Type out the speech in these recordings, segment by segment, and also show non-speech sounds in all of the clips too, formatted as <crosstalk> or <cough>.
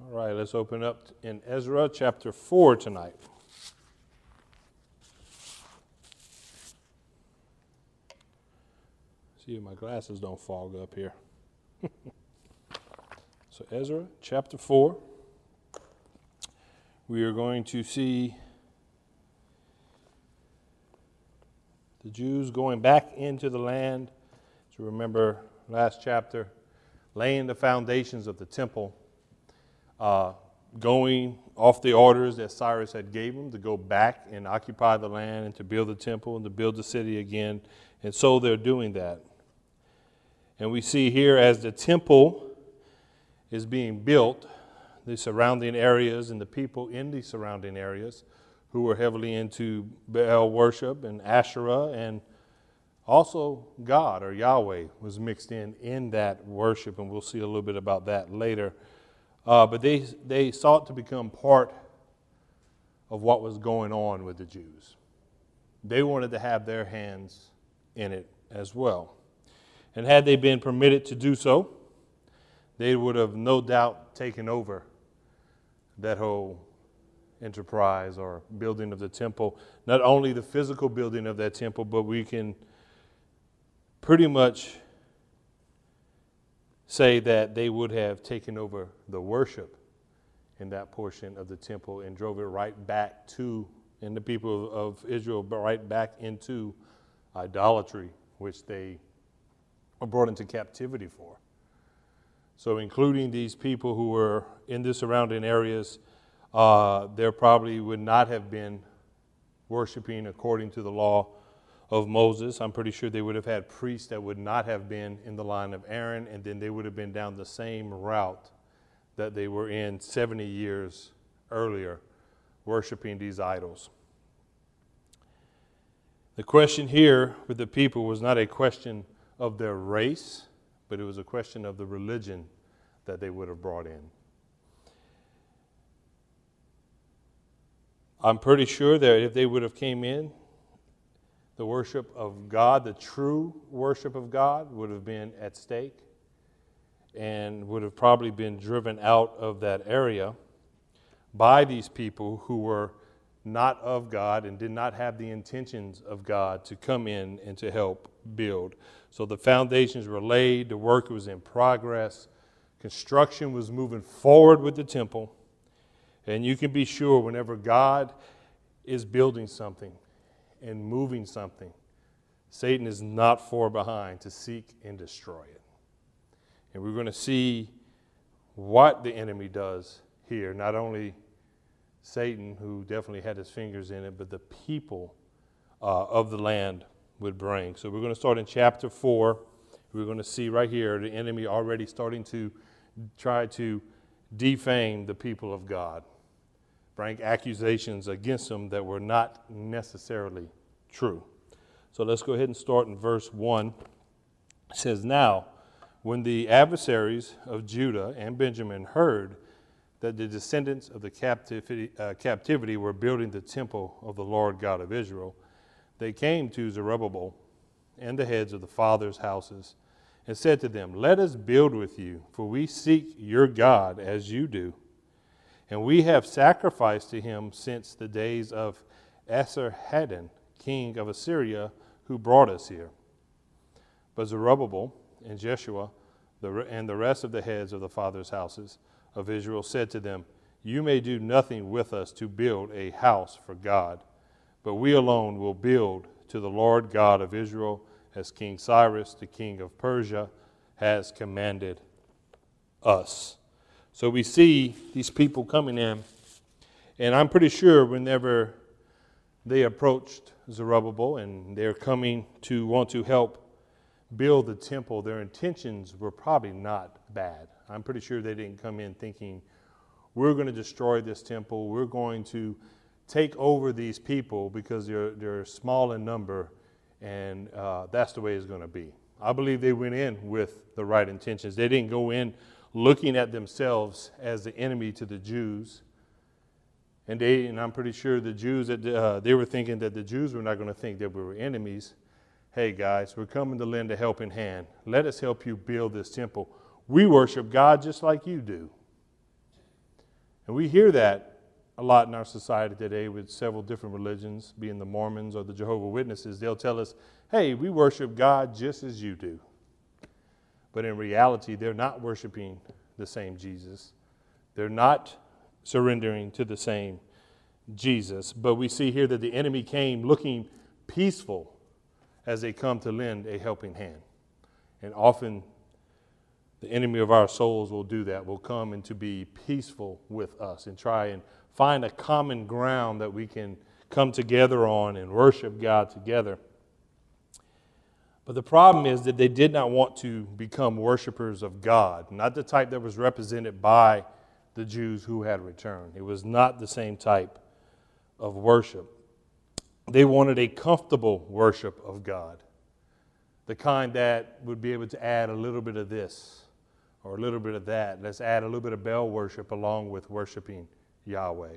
All right, let's open up in Ezra chapter 4 tonight. See if my glasses don't fog up here. <laughs> so, Ezra chapter 4. We are going to see the Jews going back into the land. To remember last chapter, laying the foundations of the temple, uh, going off the orders that Cyrus had gave them to go back and occupy the land and to build the temple and to build the city again. And so they're doing that. And we see here as the temple is being built, the surrounding areas and the people in the surrounding areas who were heavily into Baal worship and Asherah and also God or Yahweh was mixed in in that worship, and we'll see a little bit about that later. Uh, but they, they sought to become part of what was going on with the Jews. They wanted to have their hands in it as well. And had they been permitted to do so, they would have no doubt taken over that whole enterprise or building of the temple. Not only the physical building of that temple, but we can pretty much say that they would have taken over the worship in that portion of the temple and drove it right back to, and the people of Israel right back into idolatry, which they were brought into captivity for. So, including these people who were in the surrounding areas, uh, there probably would not have been worshiping according to the law of Moses. I'm pretty sure they would have had priests that would not have been in the line of Aaron, and then they would have been down the same route that they were in 70 years earlier, worshiping these idols. The question here with the people was not a question of their race, but it was a question of the religion that they would have brought in. I'm pretty sure that if they would have came in, the worship of God, the true worship of God, would have been at stake and would have probably been driven out of that area by these people who were not of God and did not have the intentions of God to come in and to help build. So the foundations were laid, the work was in progress, construction was moving forward with the temple. And you can be sure whenever God is building something and moving something, Satan is not far behind to seek and destroy it. And we're going to see what the enemy does here. Not only Satan, who definitely had his fingers in it, but the people uh, of the land would bring. So we're going to start in chapter 4. We're going to see right here the enemy already starting to try to defame the people of God, bring accusations against them that were not necessarily true. So let's go ahead and start in verse 1. It says, Now, when the adversaries of Judah and Benjamin heard that the descendants of the captivity, uh, captivity were building the temple of the Lord God of Israel, they came to Zerubbabel and the heads of the fathers' houses and said to them, Let us build with you, for we seek your God as you do. And we have sacrificed to him since the days of Esarhaddon, king of Assyria, who brought us here. But Zerubbabel and Jeshua and the rest of the heads of the fathers' houses of Israel said to them, You may do nothing with us to build a house for God but we alone will build to the Lord God of Israel as King Cyrus, the king of Persia, has commanded us. So we see these people coming in, and I'm pretty sure whenever they approached Zerubbabel and they're coming to want to help build the temple, their intentions were probably not bad. I'm pretty sure they didn't come in thinking, we're going to destroy this temple, we're going to take over these people because they're, they're small in number, and uh, that's the way it's going to be. I believe they went in with the right intentions. They didn't go in looking at themselves as the enemy to the Jews. And, they, and I'm pretty sure the Jews, that uh, they were thinking that the Jews were not going to think that we were enemies. Hey, guys, we're coming to lend a helping hand. Let us help you build this temple. We worship God just like you do. And we hear that a lot in our society today with several different religions, being the Mormons or the Jehovah Witnesses. They'll tell us, hey, we worship God just as you do. But in reality, they're not worshiping the same Jesus. They're not surrendering to the same Jesus. But we see here that the enemy came looking peaceful as they come to lend a helping hand. And often the enemy of our souls will do that, will come and to be peaceful with us and try and find a common ground that we can come together on and worship God together. But the problem is that they did not want to become worshipers of God, not the type that was represented by the Jews who had returned. It was not the same type of worship. They wanted a comfortable worship of God, the kind that would be able to add a little bit of this or a little bit of that. Let's add a little bit of Baal worship along with worshiping Yahweh.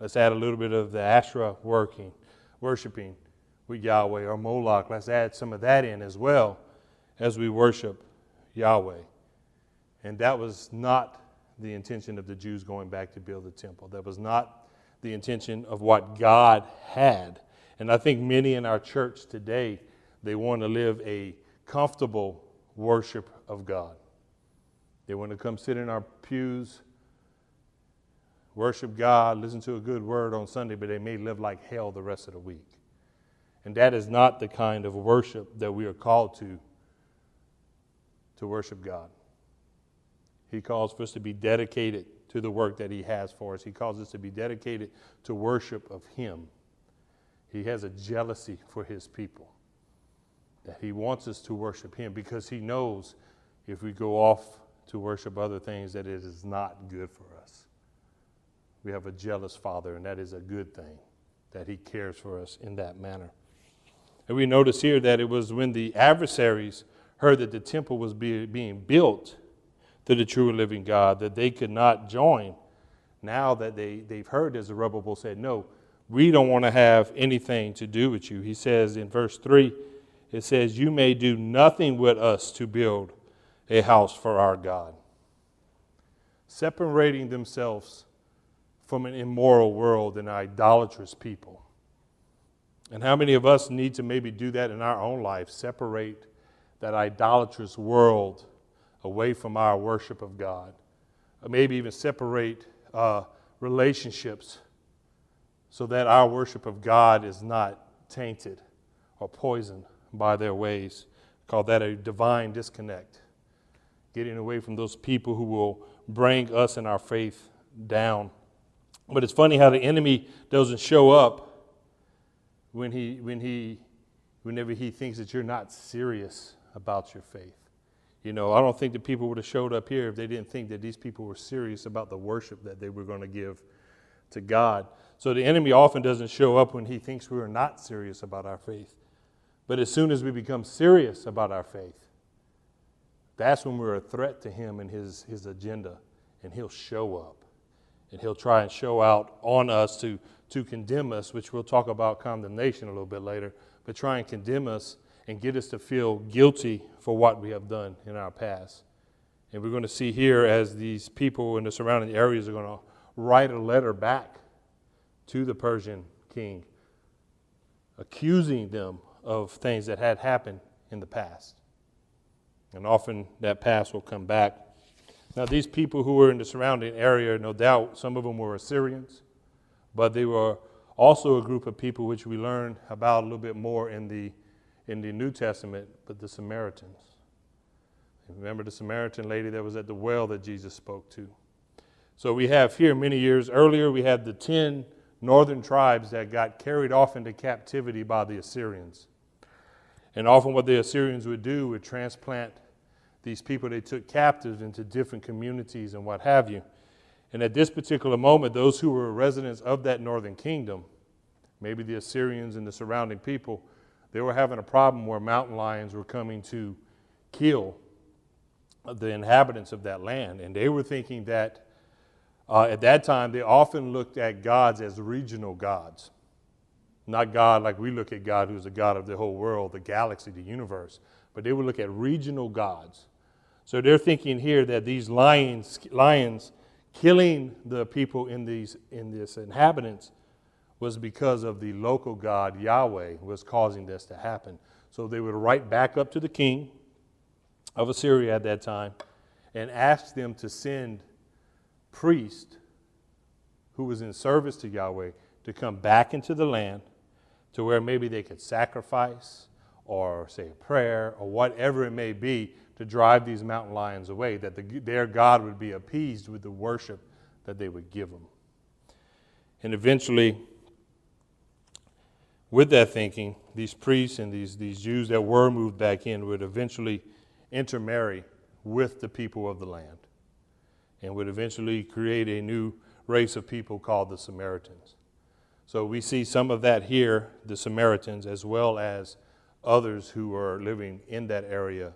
Let's add a little bit of the Asherah working, worshiping with Yahweh or Moloch. Let's add some of that in as well as we worship Yahweh. And that was not the intention of the Jews going back to build the temple. That was not the intention of what God had. And I think many in our church today, they want to live a comfortable worship of God. They want to come sit in our pews, worship God, listen to a good word on Sunday, but they may live like hell the rest of the week. And that is not the kind of worship that we are called to to worship God. He calls for us to be dedicated to the work that He has for us. He calls us to be dedicated to worship of Him. He has a jealousy for His people, that He wants us to worship Him because He knows if we go off to worship other things that it is not good for us. We have a jealous Father, and that is a good thing, that He cares for us in that manner. And we notice here that it was when the adversaries heard that the temple was be, being built to the true living God that they could not join. Now that they, they've heard that Zerubbabel said, No, we don't want to have anything to do with you. He says in verse 3, it says, You may do nothing with us to build a house for our God. Separating themselves from an immoral world and idolatrous people. And how many of us need to maybe do that in our own life? Separate that idolatrous world away from our worship of God. Or maybe even separate uh, relationships so that our worship of God is not tainted or poisoned by their ways. Call that a divine disconnect getting away from those people who will bring us and our faith down. But it's funny how the enemy doesn't show up when he, when he, whenever he thinks that you're not serious about your faith. You know, I don't think that people would have showed up here if they didn't think that these people were serious about the worship that they were going to give to God. So the enemy often doesn't show up when he thinks we are not serious about our faith. But as soon as we become serious about our faith, that's when we're a threat to him and his, his agenda, and he'll show up. And he'll try and show out on us to, to condemn us, which we'll talk about condemnation a little bit later, but try and condemn us and get us to feel guilty for what we have done in our past. And we're going to see here as these people in the surrounding areas are going to write a letter back to the Persian king, accusing them of things that had happened in the past. And often that past will come back. Now, these people who were in the surrounding area, no doubt, some of them were Assyrians, but they were also a group of people which we learn about a little bit more in the, in the New Testament, but the Samaritans. Remember the Samaritan lady that was at the well that Jesus spoke to. So we have here many years earlier, we had the 10 northern tribes that got carried off into captivity by the Assyrians. And often, what the Assyrians would do would transplant these people they took captives into different communities and what have you. And at this particular moment, those who were residents of that northern kingdom, maybe the Assyrians and the surrounding people, they were having a problem where mountain lions were coming to kill the inhabitants of that land. And they were thinking that uh, at that time, they often looked at gods as regional gods. Not God like we look at God, who's the God of the whole world, the galaxy, the universe. But they would look at regional gods. So they're thinking here that these lions, lions killing the people in these in this inhabitants was because of the local god Yahweh was causing this to happen. So they would write back up to the king of Assyria at that time and ask them to send priests who was in service to Yahweh to come back into the land to where maybe they could sacrifice or say a prayer or whatever it may be to drive these mountain lions away, that the, their God would be appeased with the worship that they would give them. And eventually, with that thinking, these priests and these, these Jews that were moved back in would eventually intermarry with the people of the land and would eventually create a new race of people called the Samaritans. So we see some of that here, the Samaritans, as well as others who are living in that area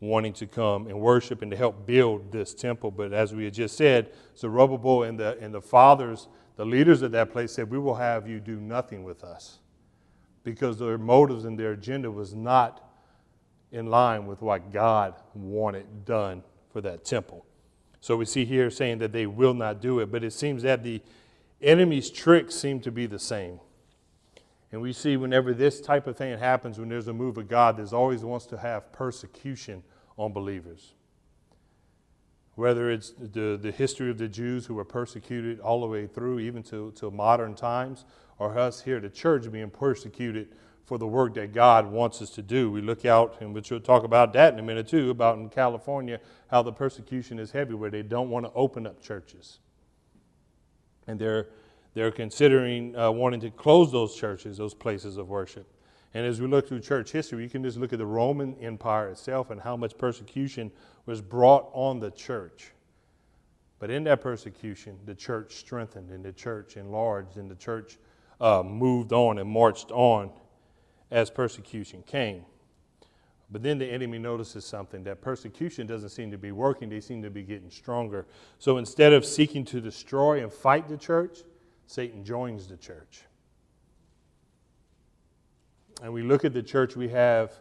wanting to come and worship and to help build this temple. But as we had just said, Zerubbabel and the, and the fathers, the leaders of that place said, We will have you do nothing with us because their motives and their agenda was not in line with what God wanted done for that temple. So we see here saying that they will not do it, but it seems that the enemy's tricks seem to be the same. And we see whenever this type of thing happens, when there's a move of God, there's always wants to have persecution on believers. Whether it's the, the history of the Jews who were persecuted all the way through, even to, to modern times, or us here the church being persecuted for the work that God wants us to do. We look out, and we'll talk about that in a minute too, about in California, how the persecution is heavy, where they don't want to open up churches. And they're they're considering uh, wanting to close those churches, those places of worship. And as we look through church history, you can just look at the Roman Empire itself and how much persecution was brought on the church. But in that persecution, the church strengthened and the church enlarged and the church uh, moved on and marched on as persecution came. But then the enemy notices something that persecution doesn't seem to be working, they seem to be getting stronger. So instead of seeking to destroy and fight the church, Satan joins the church. And we look at the church we have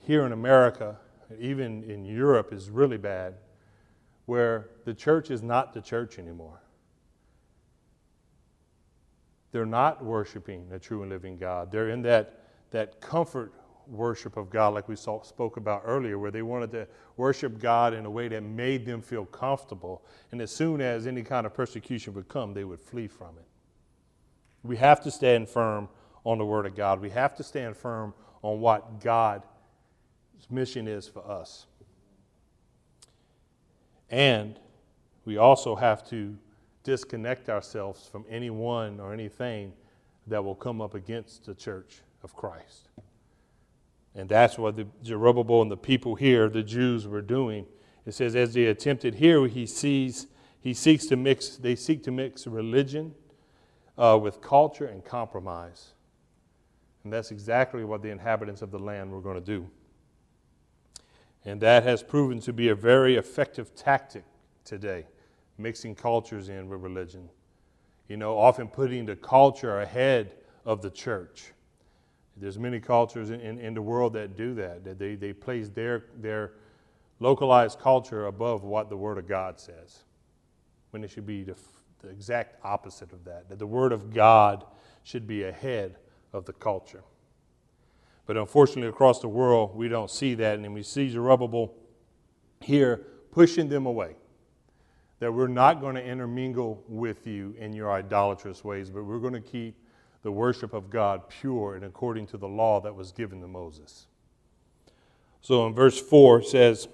here in America, even in Europe, is really bad, where the church is not the church anymore. They're not worshiping the true and living God. They're in that, that comfort worship of God, like we saw, spoke about earlier, where they wanted to worship God in a way that made them feel comfortable. And as soon as any kind of persecution would come, they would flee from it. We have to stand firm on the Word of God. We have to stand firm on what God's mission is for us. And we also have to disconnect ourselves from anyone or anything that will come up against the church of Christ. And that's what the Zerubbabel and the people here, the Jews, were doing. It says, as they attempted here, he sees, he seeks to mix, they seek to mix religion uh, with culture and compromise. And that's exactly what the inhabitants of the land were going to do. And that has proven to be a very effective tactic today, mixing cultures in with religion. You know, often putting the culture ahead of the church. There's many cultures in, in, in the world that do that, that they, they place their, their localized culture above what the Word of God says, when it should be the the exact opposite of that, that the Word of God should be ahead of the culture. But unfortunately, across the world, we don't see that, and we see Zerubbabel here pushing them away. That we're not going to intermingle with you in your idolatrous ways, but we're going to keep the worship of God pure and according to the law that was given to Moses. So in verse 4 it says,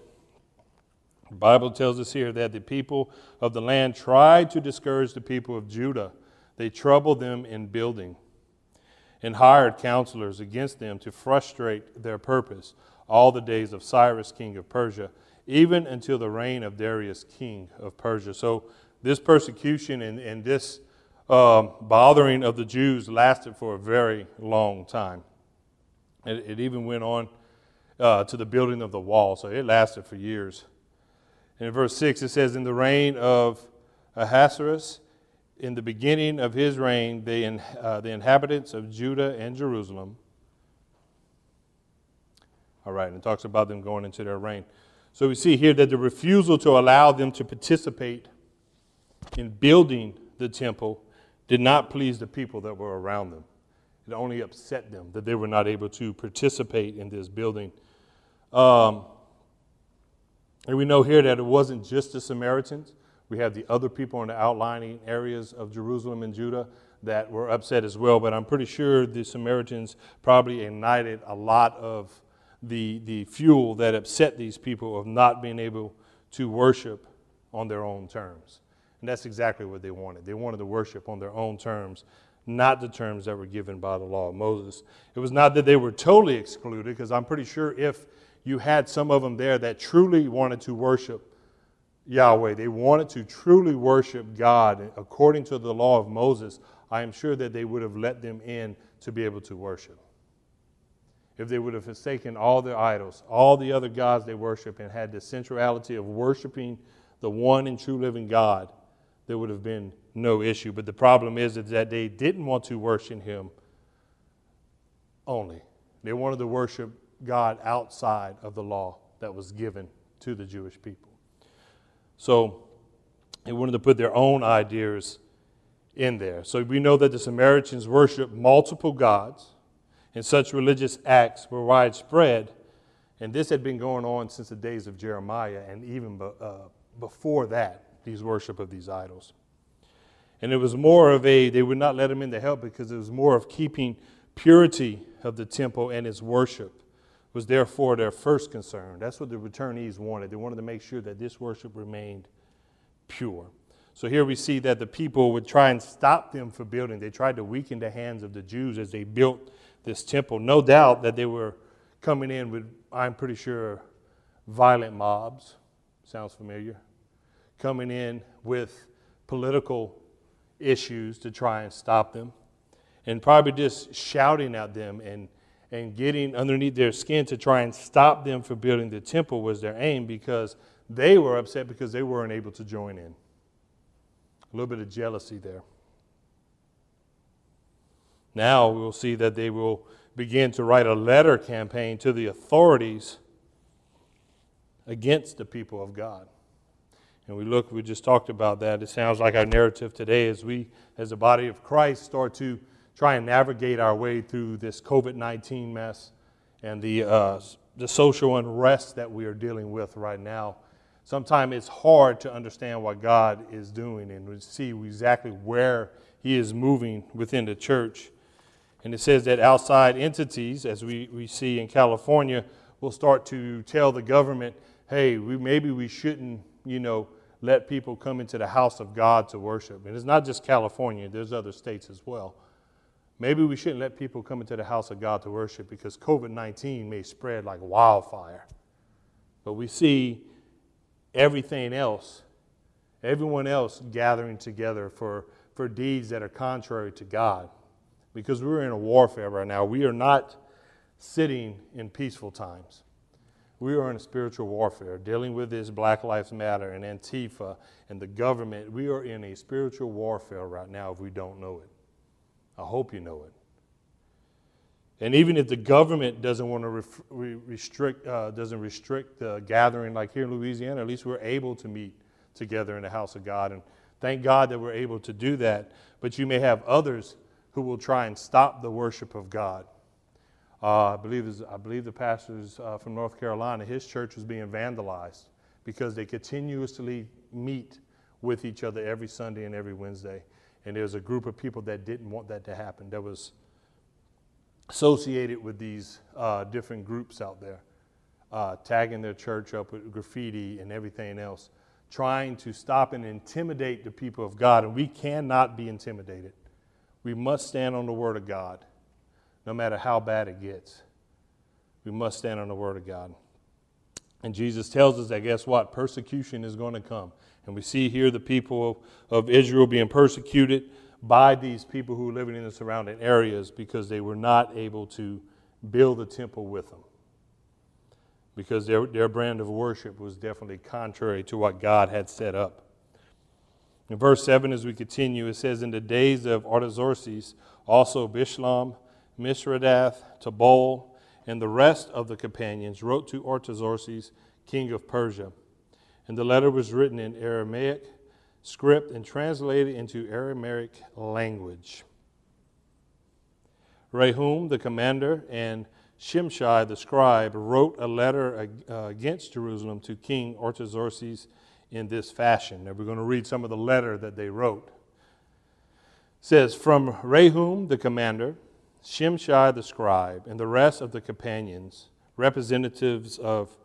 the Bible tells us here that the people of the land tried to discourage the people of Judah. They troubled them in building and hired counselors against them to frustrate their purpose all the days of Cyrus, king of Persia, even until the reign of Darius, king of Persia. So, this persecution and, and this um, bothering of the Jews lasted for a very long time. It, it even went on uh, to the building of the wall, so it lasted for years. In verse 6, it says, In the reign of Ahasuerus, in the beginning of his reign, the, uh, the inhabitants of Judah and Jerusalem. All right, and it talks about them going into their reign. So we see here that the refusal to allow them to participate in building the temple did not please the people that were around them. It only upset them that they were not able to participate in this building. Um, and we know here that it wasn't just the Samaritans. We have the other people in the outlining areas of Jerusalem and Judah that were upset as well. But I'm pretty sure the Samaritans probably ignited a lot of the, the fuel that upset these people of not being able to worship on their own terms. And that's exactly what they wanted. They wanted to worship on their own terms, not the terms that were given by the law of Moses. It was not that they were totally excluded, because I'm pretty sure if you had some of them there that truly wanted to worship Yahweh, they wanted to truly worship God according to the law of Moses, I am sure that they would have let them in to be able to worship. If they would have forsaken all their idols, all the other gods they worship, and had the centrality of worshiping the one and true living God, there would have been no issue. But the problem is, that they didn't want to worship Him only. They wanted to worship God outside of the law that was given to the Jewish people. So they wanted to put their own ideas in there. So we know that the Samaritans worshiped multiple gods, and such religious acts were widespread. And this had been going on since the days of Jeremiah, and even uh, before that, these worship of these idols. And it was more of a, they would not let them in to help because it was more of keeping purity of the temple and its worship was therefore their first concern. That's what the returnees wanted. They wanted to make sure that this worship remained pure. So here we see that the people would try and stop them from building. They tried to weaken the hands of the Jews as they built this temple. No doubt that they were coming in with, I'm pretty sure, violent mobs. Sounds familiar? Coming in with political issues to try and stop them. And probably just shouting at them and and getting underneath their skin to try and stop them from building the temple was their aim because they were upset because they weren't able to join in. A little bit of jealousy there. Now we'll see that they will begin to write a letter campaign to the authorities against the people of God. And we look, we just talked about that. It sounds like our narrative today as we, as the body of Christ, start to try and navigate our way through this COVID 19 mess and the, uh, the social unrest that we are dealing with right now. Sometimes it's hard to understand what God is doing and see exactly where He is moving within the church. And it says that outside entities, as we, we see in California, will start to tell the government, hey, we, maybe we shouldn't, you know, let people come into the house of God to worship. And it's not just California, there's other states as well. Maybe we shouldn't let people come into the house of God to worship because COVID 19 may spread like wildfire. But we see everything else, everyone else gathering together for, for deeds that are contrary to God. Because we're in a warfare right now. We are not sitting in peaceful times. We are in a spiritual warfare, dealing with this Black Lives Matter and Antifa and the government. We are in a spiritual warfare right now if we don't know it. I hope you know it. And even if the government doesn't want to restrict, uh, doesn't restrict the gathering like here in Louisiana, at least we're able to meet together in the house of God. And thank God that we're able to do that. But you may have others who will try and stop the worship of God. Uh, I, believe I believe the pastor's uh, from North Carolina, his church was being vandalized because they continuously meet with each other every Sunday and every Wednesday. And there was a group of people that didn't want that to happen, that was associated with these uh, different groups out there, uh, tagging their church up with graffiti and everything else, trying to stop and intimidate the people of God. And we cannot be intimidated. We must stand on the Word of God, no matter how bad it gets. We must stand on the Word of God. And Jesus tells us that guess what? Persecution is going to come. And we see here the people of, of Israel being persecuted by these people who were living in the surrounding areas because they were not able to build the temple with them. Because their, their brand of worship was definitely contrary to what God had set up. In verse 7, as we continue, it says, In the days of Artaxerxes, also Bishlam, Mithredath, Tabal, and the rest of the companions wrote to Artaxerxes, king of Persia and the letter was written in Aramaic, script and translated into Aramaic language. Rehum, the commander, and Shimshai, the scribe, wrote a letter uh, against Jerusalem to King Artaxerxes in this fashion. Now we're going to read some of the letter that they wrote. It says, From Rehum, the commander, Shimshai, the scribe, and the rest of the companions, representatives of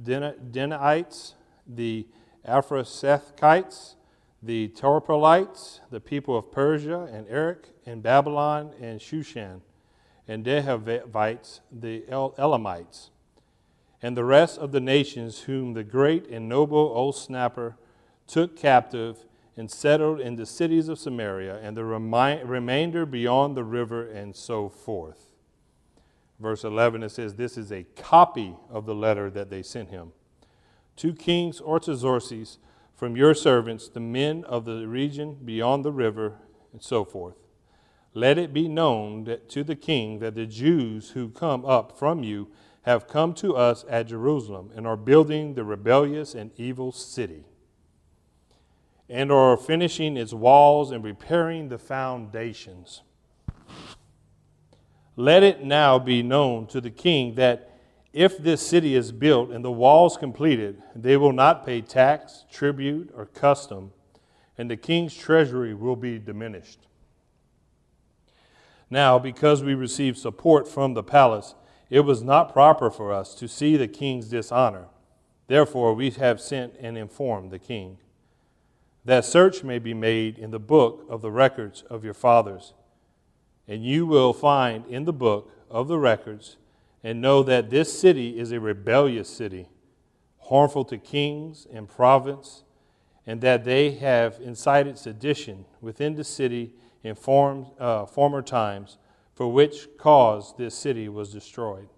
Denaites, the Aphrasathites, the Tarpolites, the people of Persia and Erech and Babylon and Shushan, and Dehavites, the Elamites, and the rest of the nations whom the great and noble Osnapper took captive and settled in the cities of Samaria, and the remi- remainder beyond the river, and so forth. Verse 11, it says, This is a copy of the letter that they sent him. To Kings Artaxerxes, from your servants, the men of the region beyond the river, and so forth. Let it be known that, to the king that the Jews who come up from you have come to us at Jerusalem and are building the rebellious and evil city, and are finishing its walls and repairing the foundations. Let it now be known to the king that if this city is built and the walls completed, they will not pay tax, tribute, or custom, and the king's treasury will be diminished. Now, because we received support from the palace, it was not proper for us to see the king's dishonor. Therefore, we have sent and informed the king that search may be made in the book of the records of your fathers, and you will find in the book of the records and know that this city is a rebellious city, harmful to kings and province, and that they have incited sedition within the city in form, uh, former times, for which cause this city was destroyed.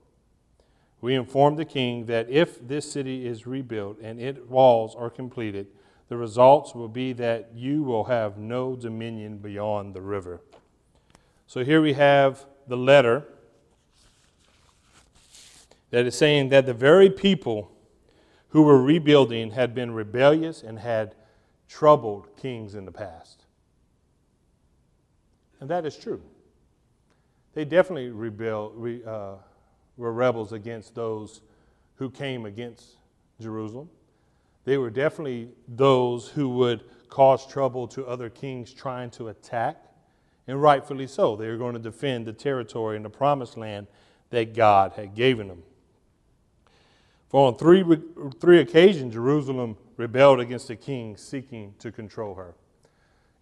We informed the king that if this city is rebuilt and its walls are completed, the results will be that you will have no dominion beyond the river. So here we have the letter that is saying that the very people who were rebuilding had been rebellious and had troubled kings in the past. And that is true. They definitely rebel, re, uh, were rebels against those who came against Jerusalem. They were definitely those who would cause trouble to other kings trying to attack, and rightfully so. They were going to defend the territory and the promised land that God had given them. For on three, three occasions, Jerusalem rebelled against the king seeking to control her.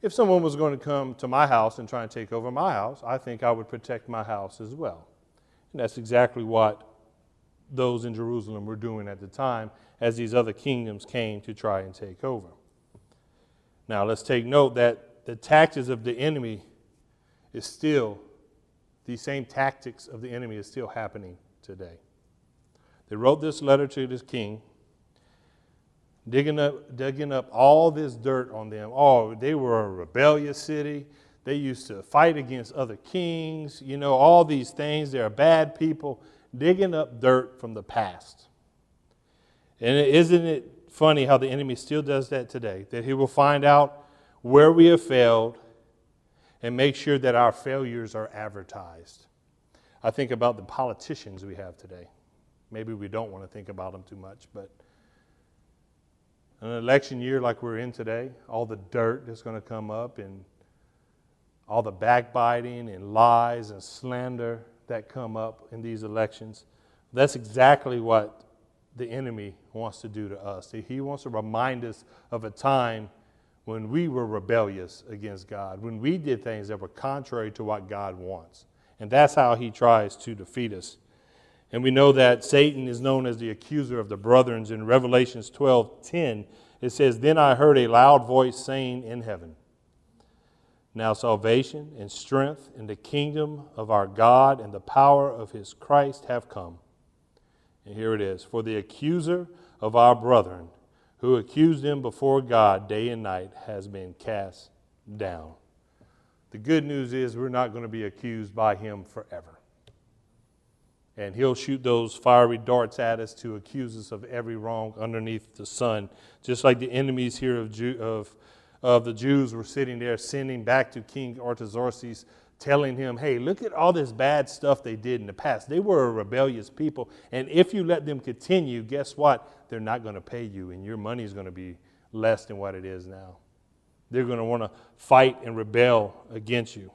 If someone was going to come to my house and try and take over my house, I think I would protect my house as well. And that's exactly what those in Jerusalem were doing at the time as these other kingdoms came to try and take over. Now, let's take note that the tactics of the enemy is still, these same tactics of the enemy is still happening today. They wrote this letter to this king, digging up, digging up all this dirt on them. Oh, they were a rebellious city. They used to fight against other kings, you know, all these things. They're bad people, digging up dirt from the past. And isn't it funny how the enemy still does that today? That he will find out where we have failed and make sure that our failures are advertised. I think about the politicians we have today. Maybe we don't want to think about them too much, but an election year like we're in today, all the dirt that's going to come up and all the backbiting and lies and slander that come up in these elections, that's exactly what the enemy wants to do to us. He wants to remind us of a time when we were rebellious against God, when we did things that were contrary to what God wants. And that's how he tries to defeat us. And we know that Satan is known as the accuser of the brethren. In Revelations 12 10, it says, Then I heard a loud voice saying in heaven, Now salvation and strength and the kingdom of our God and the power of his Christ have come. And here it is For the accuser of our brethren, who accused them before God day and night, has been cast down. The good news is we're not going to be accused by him forever. And he'll shoot those fiery darts at us to accuse us of every wrong underneath the sun. Just like the enemies here of, Jew, of, of the Jews were sitting there sending back to King Artaxerxes, telling him, hey, look at all this bad stuff they did in the past. They were a rebellious people. And if you let them continue, guess what? They're not going to pay you, and your money is going to be less than what it is now. They're going to want to fight and rebel against you.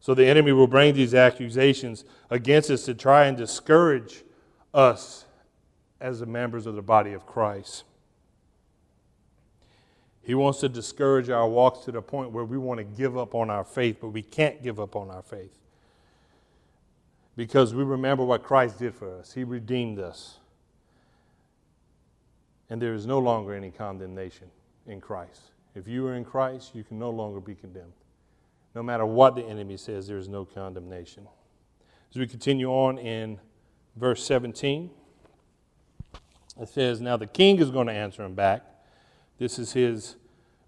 So the enemy will bring these accusations against us to try and discourage us as the members of the body of Christ. He wants to discourage our walks to the point where we want to give up on our faith, but we can't give up on our faith. Because we remember what Christ did for us. He redeemed us. And there is no longer any condemnation in Christ. If you are in Christ, you can no longer be condemned. No matter what the enemy says, there is no condemnation. As we continue on in verse 17, it says, Now the king is going to answer him back. This is his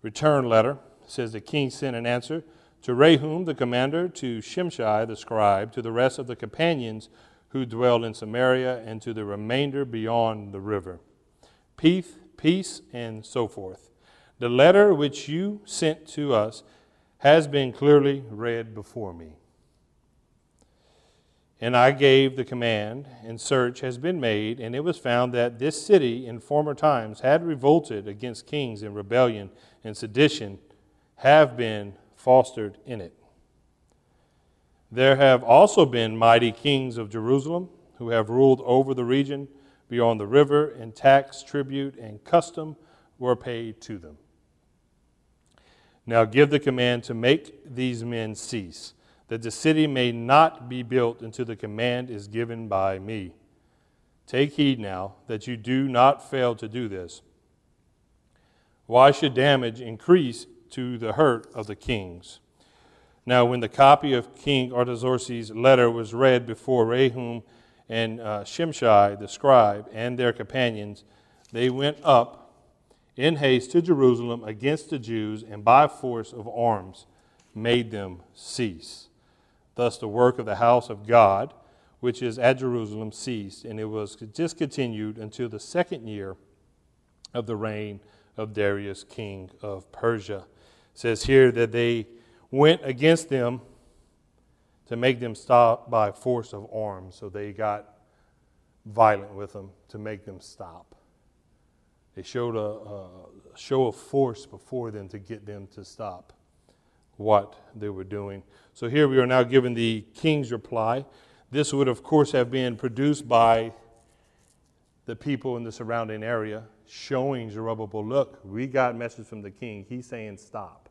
return letter. It says the king sent an answer to Rehum the commander, to Shimshai the scribe, to the rest of the companions who dwell in Samaria, and to the remainder beyond the river. Peace, peace, and so forth. The letter which you sent to us has been clearly read before me. And I gave the command, and search has been made, and it was found that this city in former times had revolted against kings in rebellion and sedition, have been fostered in it. There have also been mighty kings of Jerusalem who have ruled over the region beyond the river, and tax, tribute, and custom were paid to them. Now give the command to make these men cease that the city may not be built until the command is given by me. Take heed now that you do not fail to do this. Why should damage increase to the hurt of the kings? Now, when the copy of King Artaxerxes' letter was read before Rehum and uh, Shimshai the scribe and their companions, they went up in haste to Jerusalem against the Jews and by force of arms made them cease. Thus, the work of the house of God, which is at Jerusalem, ceased, and it was discontinued until the second year of the reign of Darius, king of Persia. It says here that they went against them to make them stop by force of arms. So they got violent with them to make them stop. They showed a, a show of force before them to get them to stop what they were doing. So here we are now given the king's reply. This would, of course, have been produced by the people in the surrounding area, showing Zerubbabel, look, we got message from the king. He's saying, stop.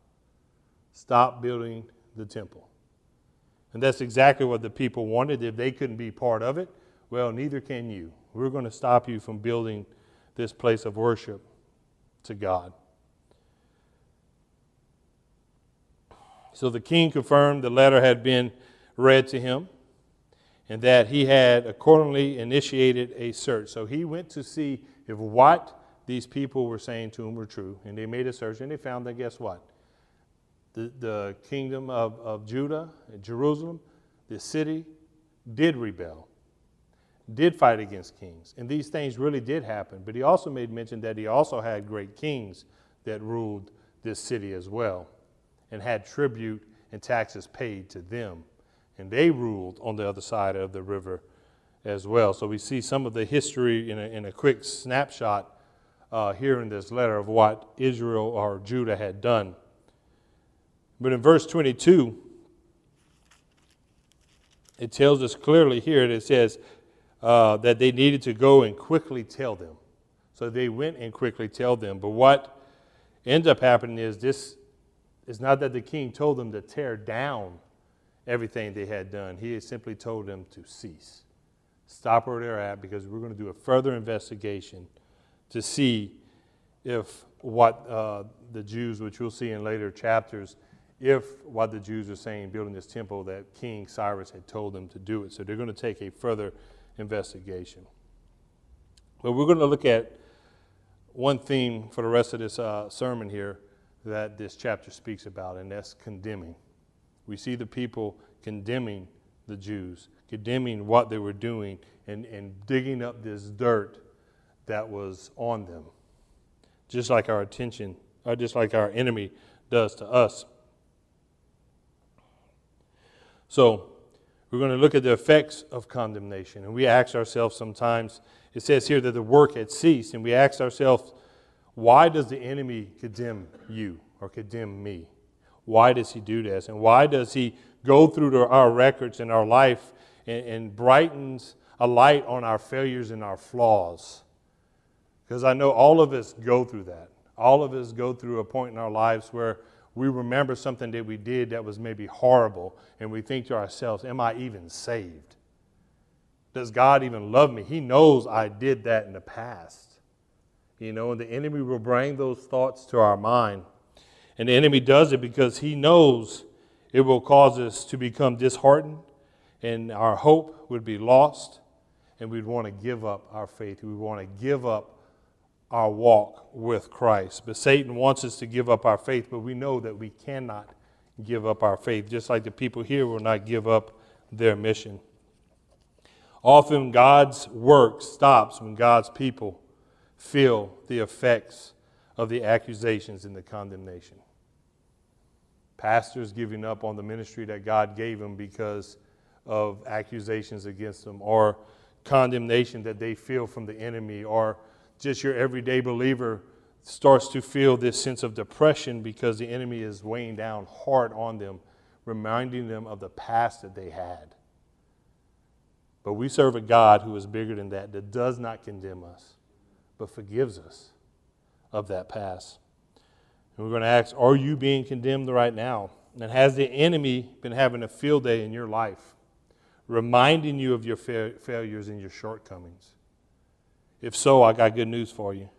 Stop building the temple. And that's exactly what the people wanted. If they couldn't be part of it, well, neither can you. We're going to stop you from building this place of worship to God. So the king confirmed the letter had been read to him and that he had accordingly initiated a search. So he went to see if what these people were saying to him were true. And they made a search and they found that, guess what? The, the kingdom of, of Judah, Jerusalem, the city, did rebel, did fight against kings. And these things really did happen. But he also made mention that he also had great kings that ruled this city as well and had tribute and taxes paid to them. And they ruled on the other side of the river as well. So we see some of the history in a, in a quick snapshot uh, here in this letter of what Israel or Judah had done. But in verse 22, it tells us clearly here, it says uh, that they needed to go and quickly tell them. So they went and quickly tell them. But what ends up happening is this it's not that the king told them to tear down everything they had done. He had simply told them to cease. Stop where they're at because we're going to do a further investigation to see if what uh, the Jews, which we'll see in later chapters, if what the Jews are saying building this temple that King Cyrus had told them to do it. So they're going to take a further investigation. But we're going to look at one theme for the rest of this uh, sermon here that this chapter speaks about, and that's condemning. We see the people condemning the Jews, condemning what they were doing, and, and digging up this dirt that was on them. Just like our attention or just like our enemy does to us. So, we're going to look at the effects of condemnation. And we ask ourselves sometimes, it says here that the work had ceased, and we ask ourselves, why does the enemy condemn you or condemn me? Why does he do this? And why does he go through our records in our life and, and brightens a light on our failures and our flaws? Because I know all of us go through that. All of us go through a point in our lives where we remember something that we did that was maybe horrible, and we think to ourselves, Am I even saved? Does God even love me? He knows I did that in the past. You know, and the enemy will bring those thoughts to our mind. And the enemy does it because he knows it will cause us to become disheartened, and our hope would be lost, and we'd want to give up our faith. We want to give up our walk with Christ. But Satan wants us to give up our faith, but we know that we cannot give up our faith, just like the people here will not give up their mission. Often God's work stops when God's people feel the effects of the accusations and the condemnation. Pastors giving up on the ministry that God gave them because of accusations against them or condemnation that they feel from the enemy or just your everyday believer starts to feel this sense of depression because the enemy is weighing down hard on them, reminding them of the past that they had. But we serve a God who is bigger than that, that does not condemn us, but forgives us of that past. And we're going to ask Are you being condemned right now? And has the enemy been having a field day in your life, reminding you of your fa- failures and your shortcomings? If so, I got good news for you.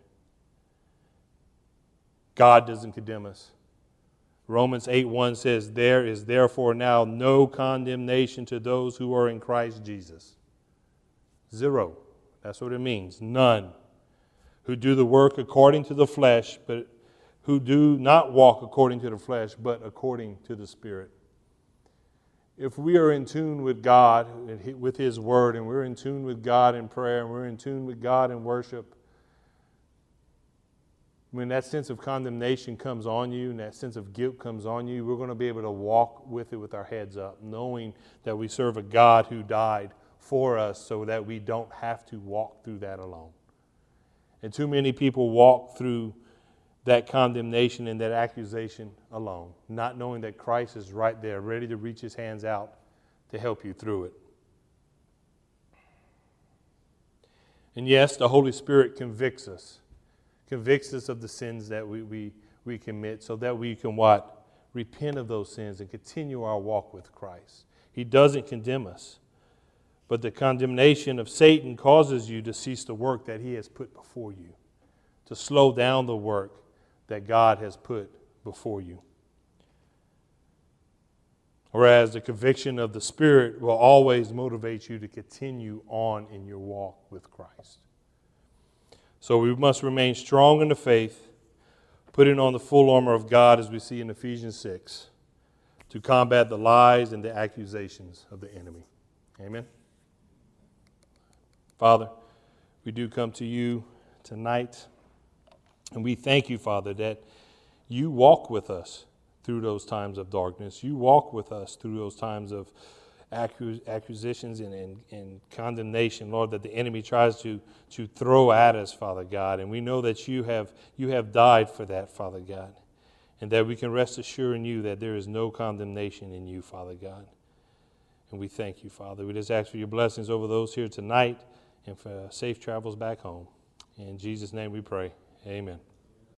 God doesn't condemn us. Romans 8 1 says, There is therefore now no condemnation to those who are in Christ Jesus. Zero. That's what it means. None. Who do the work according to the flesh, but who do not walk according to the flesh, but according to the Spirit if we are in tune with God, with His Word, and we're in tune with God in prayer, and we're in tune with God in worship, when that sense of condemnation comes on you and that sense of guilt comes on you, we're going to be able to walk with it with our heads up, knowing that we serve a God who died for us so that we don't have to walk through that alone. And too many people walk through that condemnation and that accusation alone, not knowing that Christ is right there, ready to reach his hands out to help you through it. And yes, the Holy Spirit convicts us, convicts us of the sins that we, we, we commit so that we can what? Repent of those sins and continue our walk with Christ. He doesn't condemn us. But the condemnation of Satan causes you to cease the work that he has put before you, to slow down the work that God has put before you. Whereas the conviction of the Spirit will always motivate you to continue on in your walk with Christ. So we must remain strong in the faith, putting on the full armor of God, as we see in Ephesians 6, to combat the lies and the accusations of the enemy. Amen. Father, we do come to you tonight. And we thank you, Father, that you walk with us through those times of darkness. You walk with us through those times of accusations and, and, and, condemnation, Lord, that the enemy tries to, to throw at us, Father God. And we know that you have, you have died for that, Father God. And that we can rest assured in you that there is no condemnation in you, Father God. And we thank you, Father. We just ask for your blessings over those here tonight and for safe travels back home. In Jesus' name we pray. Amen.